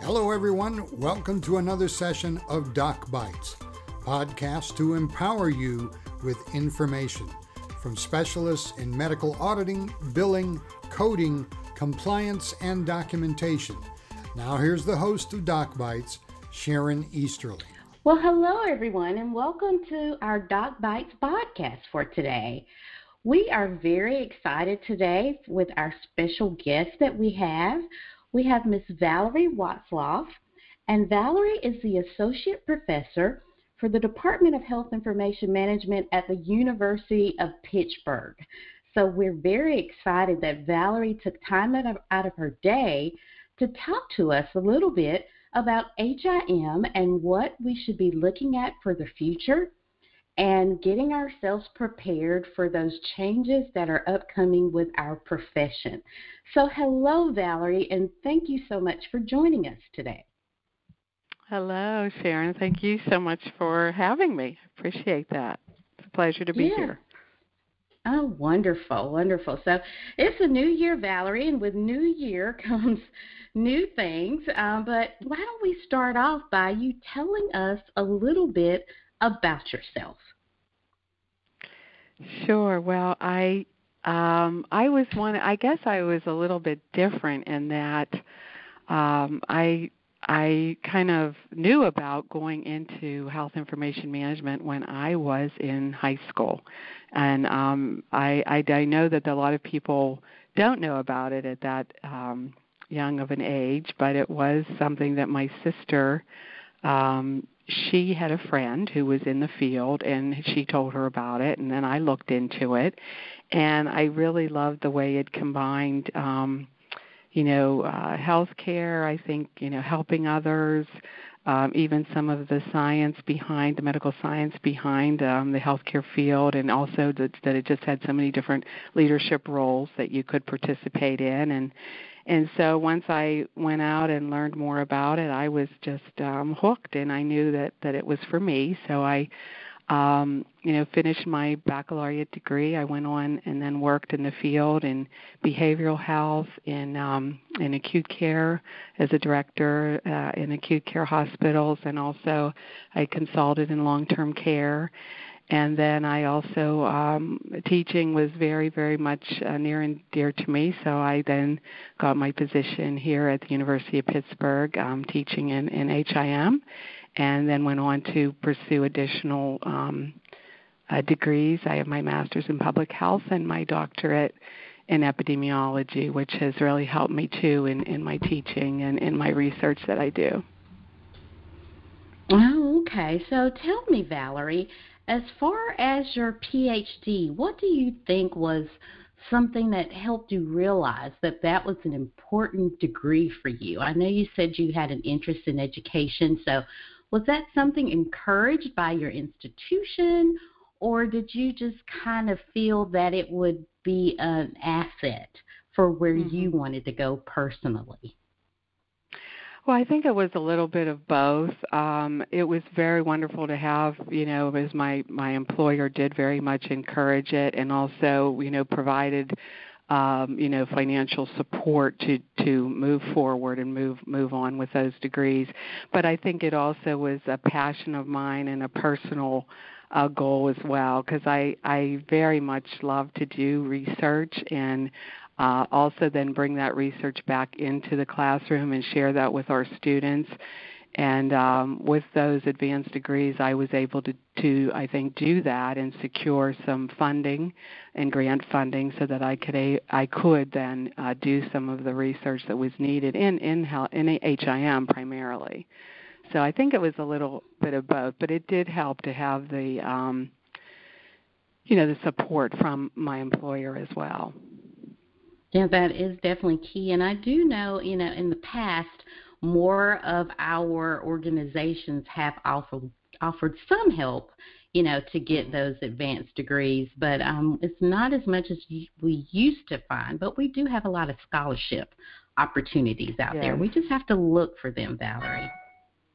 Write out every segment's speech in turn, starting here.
Hello everyone, welcome to another session of Doc Bites, podcast to empower you with information. From specialists in medical auditing, billing, coding, compliance, and documentation. Now, here's the host of Doc Bites, Sharon Easterly. Well, hello, everyone, and welcome to our Doc Bites podcast for today. We are very excited today with our special guest that we have. We have Miss Valerie Watzlaff, and Valerie is the Associate Professor for the Department of Health Information Management at the University of Pittsburgh. So we're very excited that Valerie took time out of, out of her day to talk to us a little bit about HIM and what we should be looking at for the future and getting ourselves prepared for those changes that are upcoming with our profession. So, hello, Valerie, and thank you so much for joining us today. Hello, Sharon. Thank you so much for having me. Appreciate that. It's a pleasure to be yeah. here. Oh, wonderful, wonderful. So it's a new year, Valerie, and with new year comes new things. Um, but why don't we start off by you telling us a little bit about yourself? Sure. Well, I um, I was one. I guess I was a little bit different in that um, I I kind of knew about going into health information management when I was in high school, and um, I, I I know that a lot of people don't know about it at that um, young of an age, but it was something that my sister. Um, she had a friend who was in the field and she told her about it and then I looked into it and I really loved the way it combined um you know, uh, healthcare. I think you know, helping others, um, even some of the science behind the medical science behind um, the healthcare field, and also that, that it just had so many different leadership roles that you could participate in, and and so once I went out and learned more about it, I was just um, hooked, and I knew that that it was for me. So I um, you know, finished my baccalaureate degree. I went on and then worked in the field in behavioral health, in um, in acute care as a director uh, in acute care hospitals, and also I consulted in long-term care. And then I also um, teaching was very very much uh, near and dear to me. So I then got my position here at the University of Pittsburgh, um, teaching in in HIM and then went on to pursue additional um, uh, degrees. I have my master's in public health and my doctorate in epidemiology, which has really helped me too in, in my teaching and in my research that I do. Oh, okay. So tell me, Valerie, as far as your PhD, what do you think was something that helped you realize that that was an important degree for you? I know you said you had an interest in education, so was that something encouraged by your institution, or did you just kind of feel that it would be an asset for where mm-hmm. you wanted to go personally? Well, I think it was a little bit of both. Um, it was very wonderful to have, you know, as my my employer did very much encourage it, and also, you know, provided um, you know, financial support to to move forward and move move on with those degrees. But I think it also was a passion of mine and a personal uh, goal as well because I I very much love to do research and uh, also then bring that research back into the classroom and share that with our students and um, with those advanced degrees, I was able to, to, I think, do that and secure some funding and grant funding so that I could, a, I could then uh, do some of the research that was needed in in, in HIM primarily. So I think it was a little bit of both, but it did help to have the, um, you know, the support from my employer as well. Yeah, that is definitely key. And I do know, you know, in the past more of our organizations have offered offered some help, you know, to get those advanced degrees, but um, it's not as much as we used to find. But we do have a lot of scholarship opportunities out yes. there. We just have to look for them, Valerie.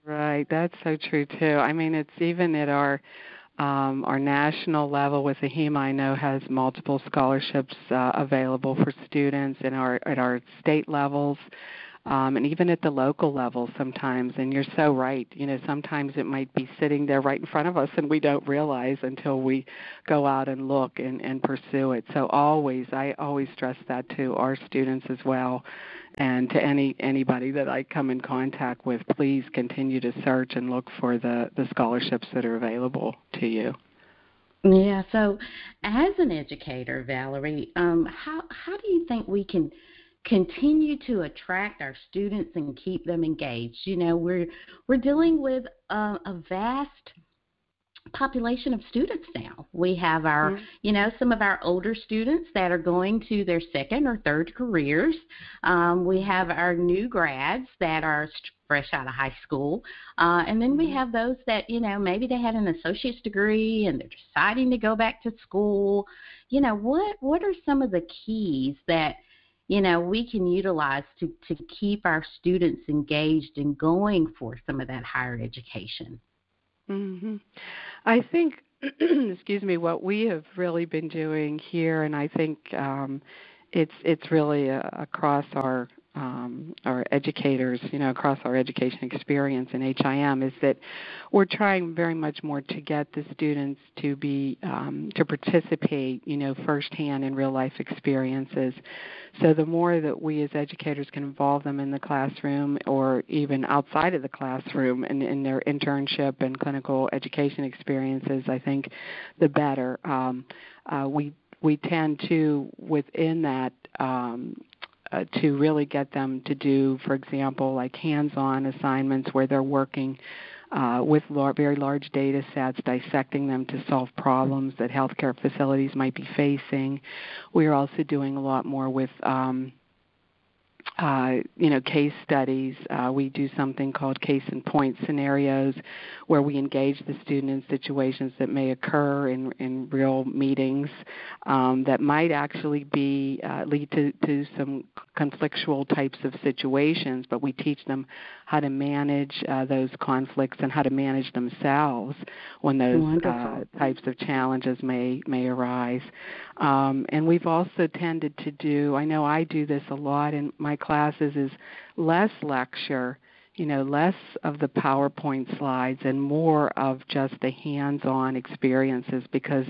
Right. That's so true too. I mean, it's even at our um, our national level with AHIMA, I know has multiple scholarships uh, available for students, and our at our state levels um, and even at the local level sometimes. And you're so right. You know, sometimes it might be sitting there right in front of us, and we don't realize until we go out and look and, and pursue it. So always, I always stress that to our students as well, and to any anybody that I come in contact with. Please continue to search and look for the the scholarships that are available to you. Yeah. So, as an educator, Valerie, um, how how do you think we can continue to attract our students and keep them engaged. You know, we're we're dealing with a, a vast population of students now. We have our, mm-hmm. you know, some of our older students that are going to their second or third careers. Um, we have our new grads that are fresh out of high school. Uh, and then we mm-hmm. have those that, you know, maybe they had an associate's degree and they're deciding to go back to school. You know, what what are some of the keys that – you know we can utilize to to keep our students engaged and going for some of that higher education mm-hmm. i think excuse me what we have really been doing here and i think um it's it's really uh, across our um, our educators, you know, across our education experience in HIM is that we're trying very much more to get the students to be um, to participate, you know, firsthand in real life experiences. So the more that we as educators can involve them in the classroom or even outside of the classroom in, in their internship and clinical education experiences, I think the better. Um, uh, we we tend to within that um, uh, to really get them to do, for example, like hands-on assignments where they're working uh, with lar- very large data sets, dissecting them to solve problems that healthcare facilities might be facing. We are also doing a lot more with um, uh, you know, case studies. Uh, we do something called case and point scenarios, where we engage the student in situations that may occur in in real meetings um, that might actually be uh, lead to to some conflictual types of situations. But we teach them how to manage uh, those conflicts and how to manage themselves when those uh, types of challenges may may arise. Um, and we've also tended to do. I know I do this a lot in my classes is less lecture, you know, less of the PowerPoint slides and more of just the hands-on experiences because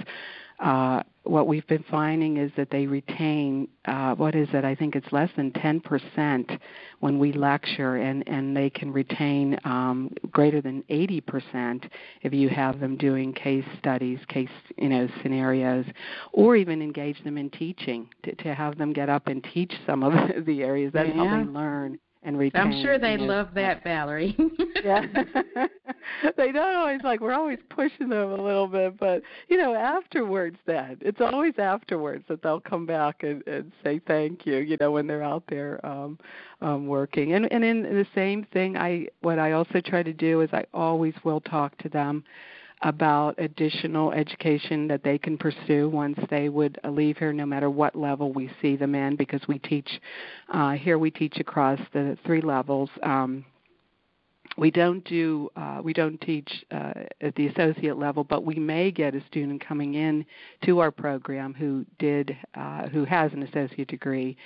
uh, what we've been finding is that they retain uh, what is it? I think it's less than 10% when we lecture, and and they can retain um, greater than 80% if you have them doing case studies, case you know scenarios, or even engage them in teaching to, to have them get up and teach some of the areas. That's yeah. how they learn and retain. I'm sure they love that, Valerie. yeah, they don't always like. We're always pushing them a little bit, but you know, afterwards, then it's always afterwards that they'll come back and, and say thank you. You know, when they're out there um, um, working, and and in the same thing, I what I also try to do is I always will talk to them about additional education that they can pursue once they would leave here, no matter what level we see them in, because we teach uh, here we teach across the three levels. Um, we don't do uh, we don't teach uh, at the associate level, but we may get a student coming in to our program who did uh, who has an associate degree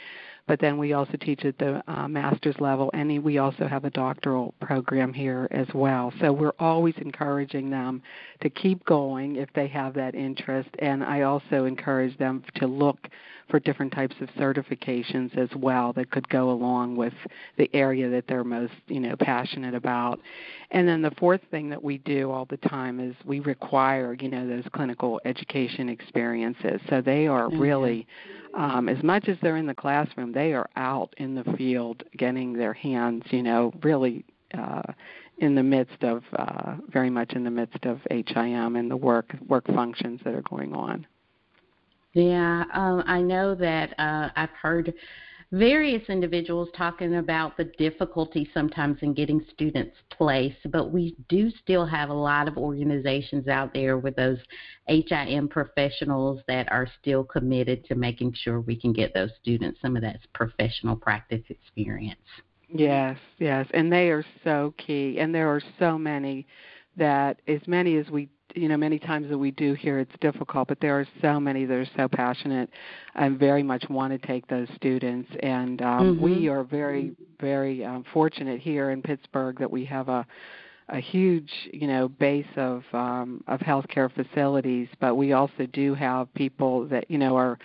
but then we also teach at the uh, master's level, and we also have a doctoral program here as well. So we're always encouraging them to keep going if they have that interest, and I also encourage them to look for different types of certifications as well that could go along with the area that they're most you know passionate about and then the fourth thing that we do all the time is we require you know those clinical education experiences so they are mm-hmm. really um, as much as they're in the classroom they are out in the field getting their hands you know really uh, in the midst of uh, very much in the midst of HIM and the work work functions that are going on. Yeah, um, I know that uh, I've heard various individuals talking about the difficulty sometimes in getting students placed, but we do still have a lot of organizations out there with those HIM professionals that are still committed to making sure we can get those students some of that professional practice experience. Yes, yes, and they are so key, and there are so many that as many as we you know many times that we do here it's difficult but there are so many that are so passionate and very much want to take those students and um mm-hmm. we are very very um fortunate here in Pittsburgh that we have a a huge you know base of um of healthcare facilities but we also do have people that you know are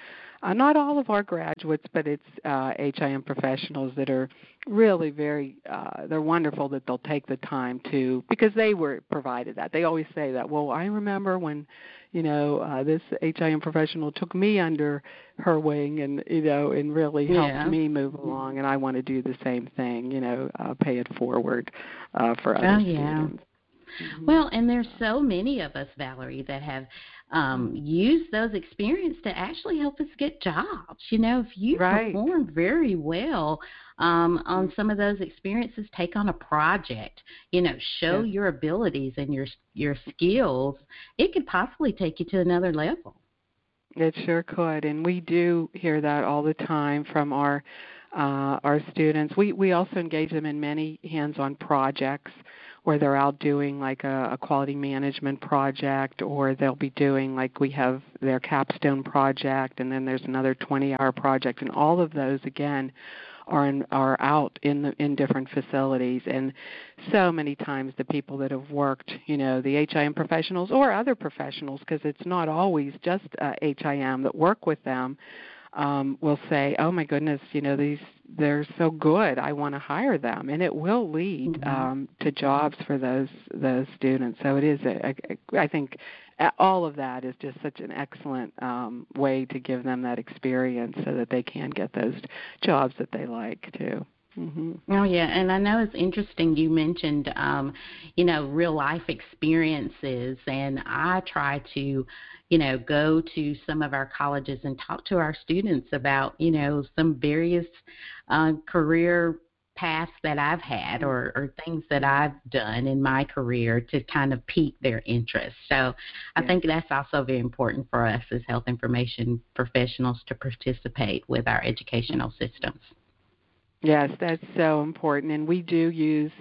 uh, not all of our graduates, but it's uh, HIM professionals that are really very uh, they're wonderful that they'll take the time to because they were provided that. They always say that. Well, I remember when you know uh, this HIM professional took me under her wing and you know and really helped yeah. me move along, and I want to do the same thing. You know, uh, pay it forward uh, for other oh, yeah. students. Mm-hmm. Well, and there's so many of us, Valerie, that have um, used those experiences to actually help us get jobs. You know, if you right. perform very well um, on some of those experiences, take on a project. You know, show yes. your abilities and your your skills. It could possibly take you to another level. It sure could, and we do hear that all the time from our uh, our students. We we also engage them in many hands-on projects where they're out doing like a, a quality management project or they'll be doing like we have their capstone project and then there's another 20 hour project. And all of those again are in, are out in the in different facilities. And so many times the people that have worked you know the HIM professionals or other professionals because it's not always just uh, HIM that work with them um, will say, "Oh my goodness, you know these they're so good. I want to hire them," and it will lead mm-hmm. um, to jobs for those those students. So it is, a, a, I think, all of that is just such an excellent um, way to give them that experience so that they can get those jobs that they like too. Mm-hmm. Oh yeah, and I know it's interesting. You mentioned, um, you know, real life experiences, and I try to, you know, go to some of our colleges and talk to our students about, you know, some various uh, career paths that I've had or, or things that I've done in my career to kind of pique their interest. So I think that's also very important for us as health information professionals to participate with our educational systems. Yes, that's so important. And we do use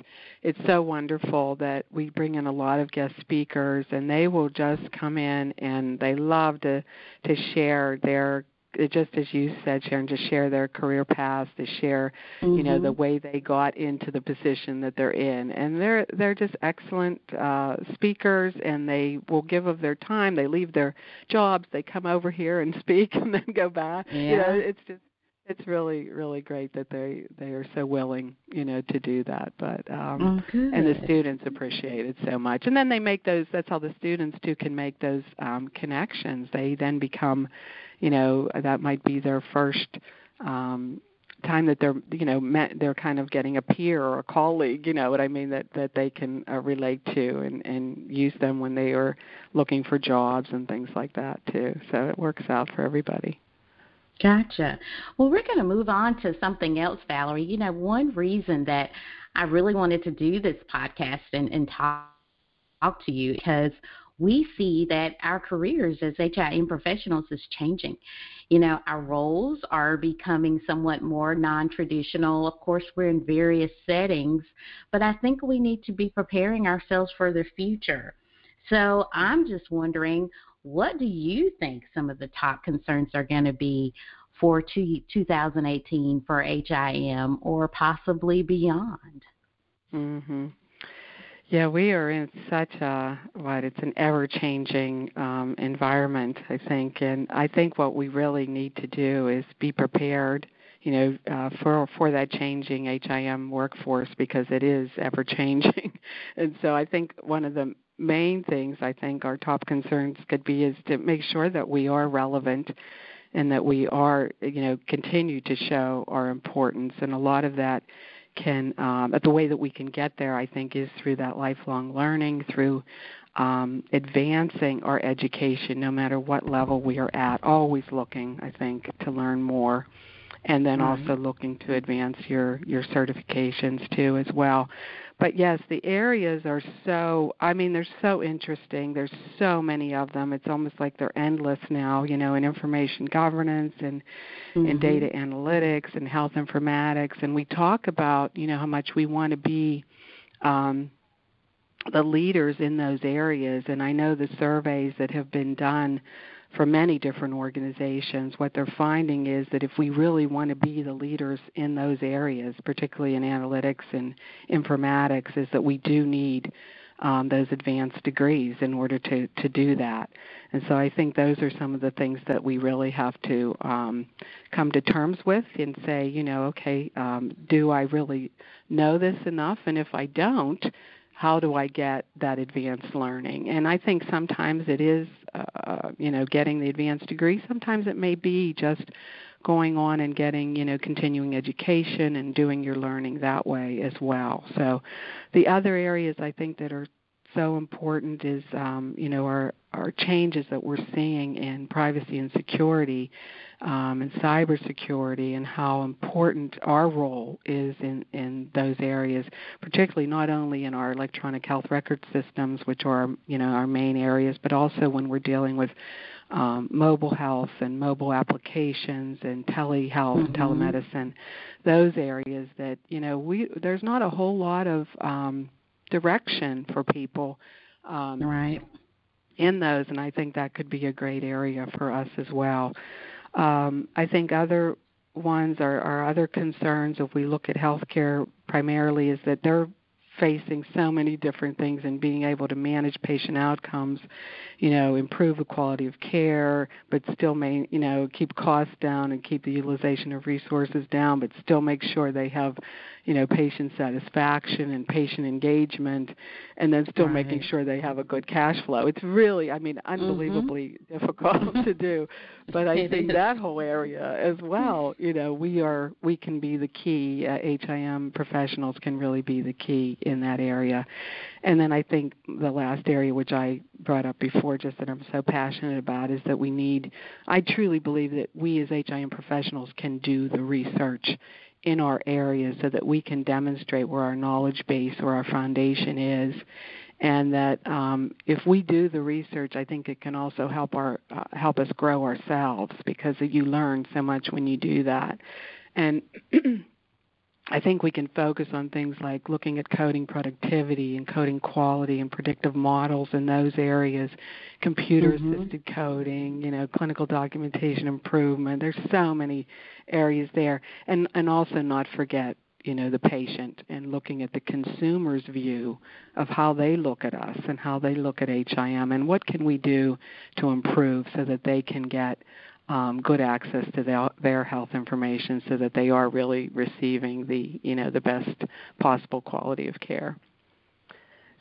it's so wonderful that we bring in a lot of guest speakers and they will just come in and they love to to share their just as you said, Sharon, to share their career paths, to share, mm-hmm. you know, the way they got into the position that they're in, and they're they're just excellent uh, speakers, and they will give of their time. They leave their jobs, they come over here and speak, and then go back. Yeah. You know, it's just it's really really great that they they are so willing you know to do that but um oh, and the students appreciate it so much. And then they make those that's how the students too can make those um connections. They then become you know that might be their first um time that they're you know met, they're kind of getting a peer or a colleague you know what i mean that that they can uh, relate to and and use them when they are looking for jobs and things like that too. So it works out for everybody Gotcha. Well, we're going to move on to something else, Valerie. You know, one reason that I really wanted to do this podcast and, and talk, talk to you because we see that our careers as HIM professionals is changing. You know, our roles are becoming somewhat more non traditional. Of course, we're in various settings, but I think we need to be preparing ourselves for the future. So I'm just wondering what do you think some of the top concerns are going to be for two, 2018 for HIM or possibly beyond? Mhm. Yeah, we are in such a what it's an ever-changing um, environment, I think, and I think what we really need to do is be prepared, you know, uh, for for that changing HIM workforce because it is ever-changing, and so I think one of the main things I think our top concerns could be is to make sure that we are relevant and that we are, you know, continue to show our importance. And a lot of that can, um, the way that we can get there, I think, is through that lifelong learning, through um, advancing our education, no matter what level we are at. Always looking, I think, to learn more and then mm-hmm. also looking to advance your your certifications too as well but yes, the areas are so. I mean, they're so interesting. There's so many of them. It's almost like they're endless now. You know, in information governance and mm-hmm. in data analytics and health informatics, and we talk about you know how much we want to be. Um, the leaders in those areas and I know the surveys that have been done for many different organizations, what they're finding is that if we really want to be the leaders in those areas, particularly in analytics and informatics, is that we do need um, those advanced degrees in order to, to do that. And so I think those are some of the things that we really have to um, come to terms with and say, you know, okay, um, do I really know this enough? And if I don't, how do I get that advanced learning? And I think sometimes it is, uh, you know, getting the advanced degree. Sometimes it may be just going on and getting, you know, continuing education and doing your learning that way as well. So, the other areas I think that are so important is, um, you know, our our changes that we're seeing in privacy and security um, and cybersecurity and how important our role is in, in those areas, particularly not only in our electronic health record systems, which are you know our main areas, but also when we're dealing with um, mobile health and mobile applications and telehealth mm-hmm. and telemedicine, those areas that you know we there's not a whole lot of um, direction for people. Um, right in those, and I think that could be a great area for us as well. Um, I think other ones are, are other concerns if we look at healthcare primarily is that they're facing so many different things and being able to manage patient outcomes, you know, improve the quality of care, but still may, you know, keep costs down and keep the utilization of resources down, but still make sure they have, you know, patient satisfaction and patient engagement, and then still right. making sure they have a good cash flow. It's really, I mean, unbelievably mm-hmm. difficult to do, but I think that whole area as well, you know, we are we can be the key. Uh, HIM professionals can really be the key in that area, and then I think the last area, which I brought up before, just that I'm so passionate about, is that we need. I truly believe that we as HIM professionals can do the research in our area so that we can demonstrate where our knowledge base or our foundation is and that um, if we do the research, I think it can also help our uh, help us grow ourselves because you learn so much when you do that. And I think we can focus on things like looking at coding productivity and coding quality and predictive models in those areas, computer assisted mm-hmm. coding, you know, clinical documentation improvement. There's so many areas there. And and also not forget, you know, the patient and looking at the consumer's view of how they look at us and how they look at HIM and what can we do to improve so that they can get um, good access to their, their health information so that they are really receiving the you know the best possible quality of care.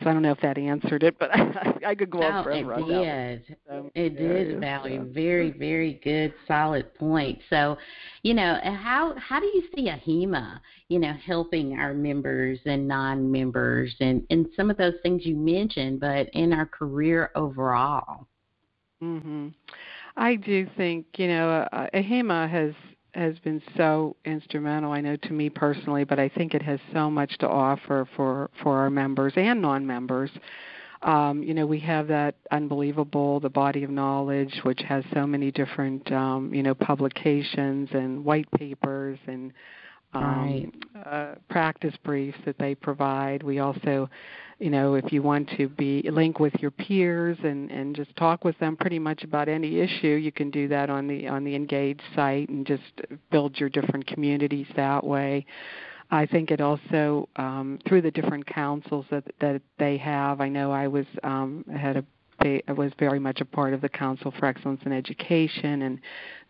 So I don't know if that answered it, but I, I could go on forever. It did. So, it yeah, did, Valerie. So. Very, very good, solid point. So, you know, how how do you see AHIMA, you know, helping our members and non-members, and and some of those things you mentioned, but in our career overall? Mhm. I do think you know uh, AHIMA has has been so instrumental. I know to me personally, but I think it has so much to offer for for our members and non-members. Um, you know, we have that unbelievable the body of knowledge, which has so many different um, you know publications and white papers and um, right. uh, practice briefs that they provide. We also you know if you want to be link with your peers and and just talk with them pretty much about any issue you can do that on the on the engage site and just build your different communities that way I think it also um, through the different councils that that they have. I know I was um, had a they was very much a part of the Council for Excellence in Education, and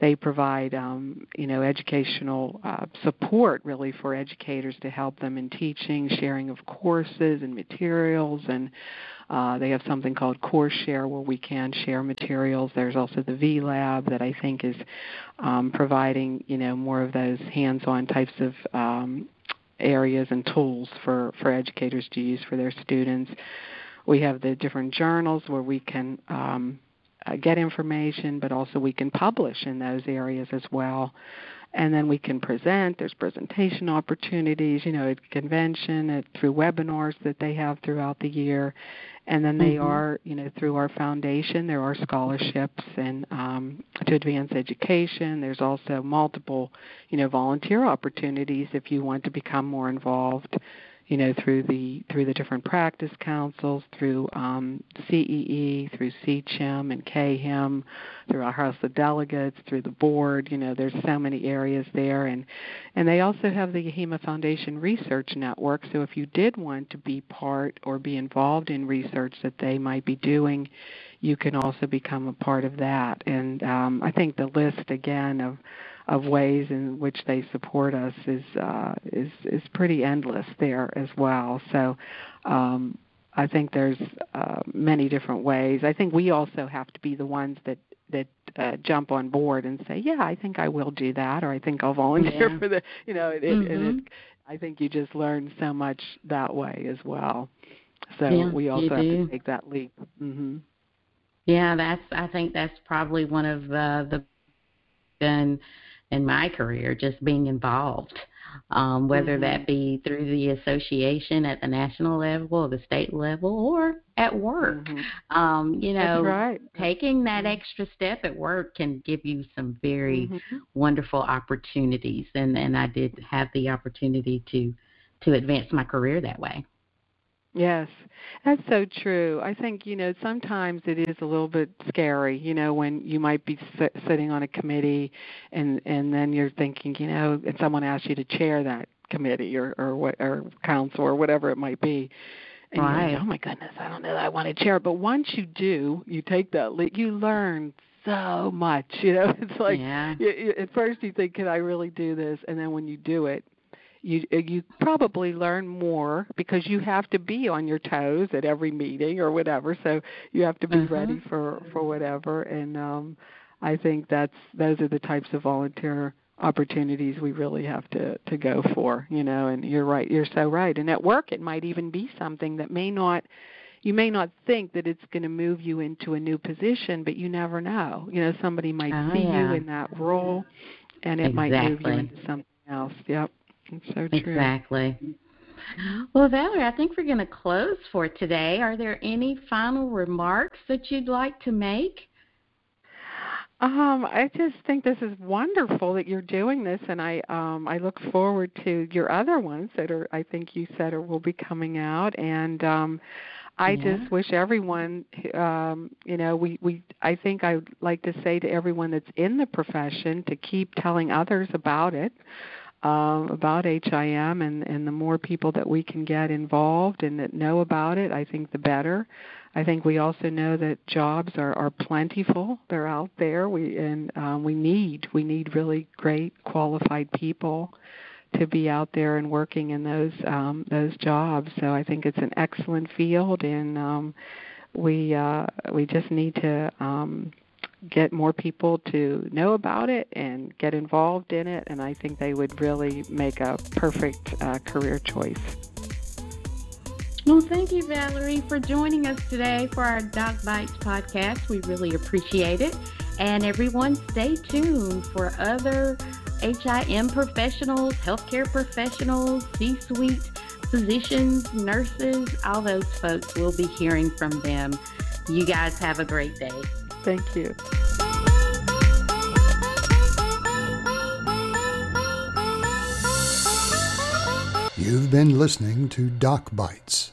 they provide um, you know educational uh, support really for educators to help them in teaching, sharing of courses and materials, and uh, they have something called Course Share where we can share materials. There's also the V Lab that I think is um, providing you know more of those hands-on types of um, areas and tools for for educators to use for their students. We have the different journals where we can um, uh, get information, but also we can publish in those areas as well. and then we can present. There's presentation opportunities, you know, at convention, at, through webinars that they have throughout the year, and then they mm-hmm. are, you know, through our foundation, there are scholarships and um, to advance education. There's also multiple, you know, volunteer opportunities if you want to become more involved you know, through the through the different practice councils, through um, CEE, through CCHIIM and CAHIIM, through our House of Delegates, through the board. You know, there's so many areas there, and and they also have the AHIMA Foundation Research Network. So if you did want to be part or be involved in research that they might be doing, you can also become a part of that. And um, I think the list again of of ways in which they support us is uh, is is pretty endless there as well. So um, I think there's uh, many different ways. I think we also have to be the ones that that uh, jump on board and say, yeah, I think I will do that, or I think I'll volunteer yeah. for the, you know, it, mm-hmm. it, it, I think you just learn so much that way as well. So yeah, we also have to take that leap. Mm-hmm. Yeah, that's. I think that's probably one of uh, the and in my career, just being involved, um, whether mm-hmm. that be through the association at the national level or the state level or at work. Mm-hmm. Um, you know, right. taking that mm-hmm. extra step at work can give you some very mm-hmm. wonderful opportunities, and and I did have the opportunity to to advance my career that way. Yes, that's so true. I think you know sometimes it is a little bit scary, you know, when you might be sit, sitting on a committee, and and then you're thinking, you know, and someone asks you to chair that committee or or what or council or whatever it might be. And right. Like, oh my goodness, I don't know that I want to chair. But once you do, you take that lead, you learn so much. You know, it's like yeah. you, you, at first you think, can I really do this? And then when you do it, you you probably learn more because you have to be on your toes at every meeting or whatever so you have to be uh-huh. ready for for whatever and um i think that's those are the types of volunteer opportunities we really have to to go for you know and you're right you're so right and at work it might even be something that may not you may not think that it's going to move you into a new position but you never know you know somebody might oh, see yeah. you in that role and it exactly. might move you into something else yep it's so true. Exactly. Well, Valerie, I think we're going to close for today. Are there any final remarks that you'd like to make? Um, I just think this is wonderful that you're doing this, and I um, I look forward to your other ones that are I think you said are will be coming out, and um, I yeah. just wish everyone, um, you know, we we I think I would like to say to everyone that's in the profession to keep telling others about it um, about HIM, and, and the more people that we can get involved and that know about it, I think the better. I think we also know that jobs are, are plentiful; they're out there. We and um, we need we need really great qualified people to be out there and working in those um, those jobs. So I think it's an excellent field, and um, we uh, we just need to um, get more people to know about it and get involved in it, and I think they would really make a perfect uh, career choice. Well, thank you, Valerie, for joining us today for our Doc Bites podcast. We really appreciate it. And everyone, stay tuned for other HIM professionals, healthcare professionals, C suite physicians, nurses, all those folks. We'll be hearing from them. You guys have a great day. Thank you. You've been listening to Doc Bites.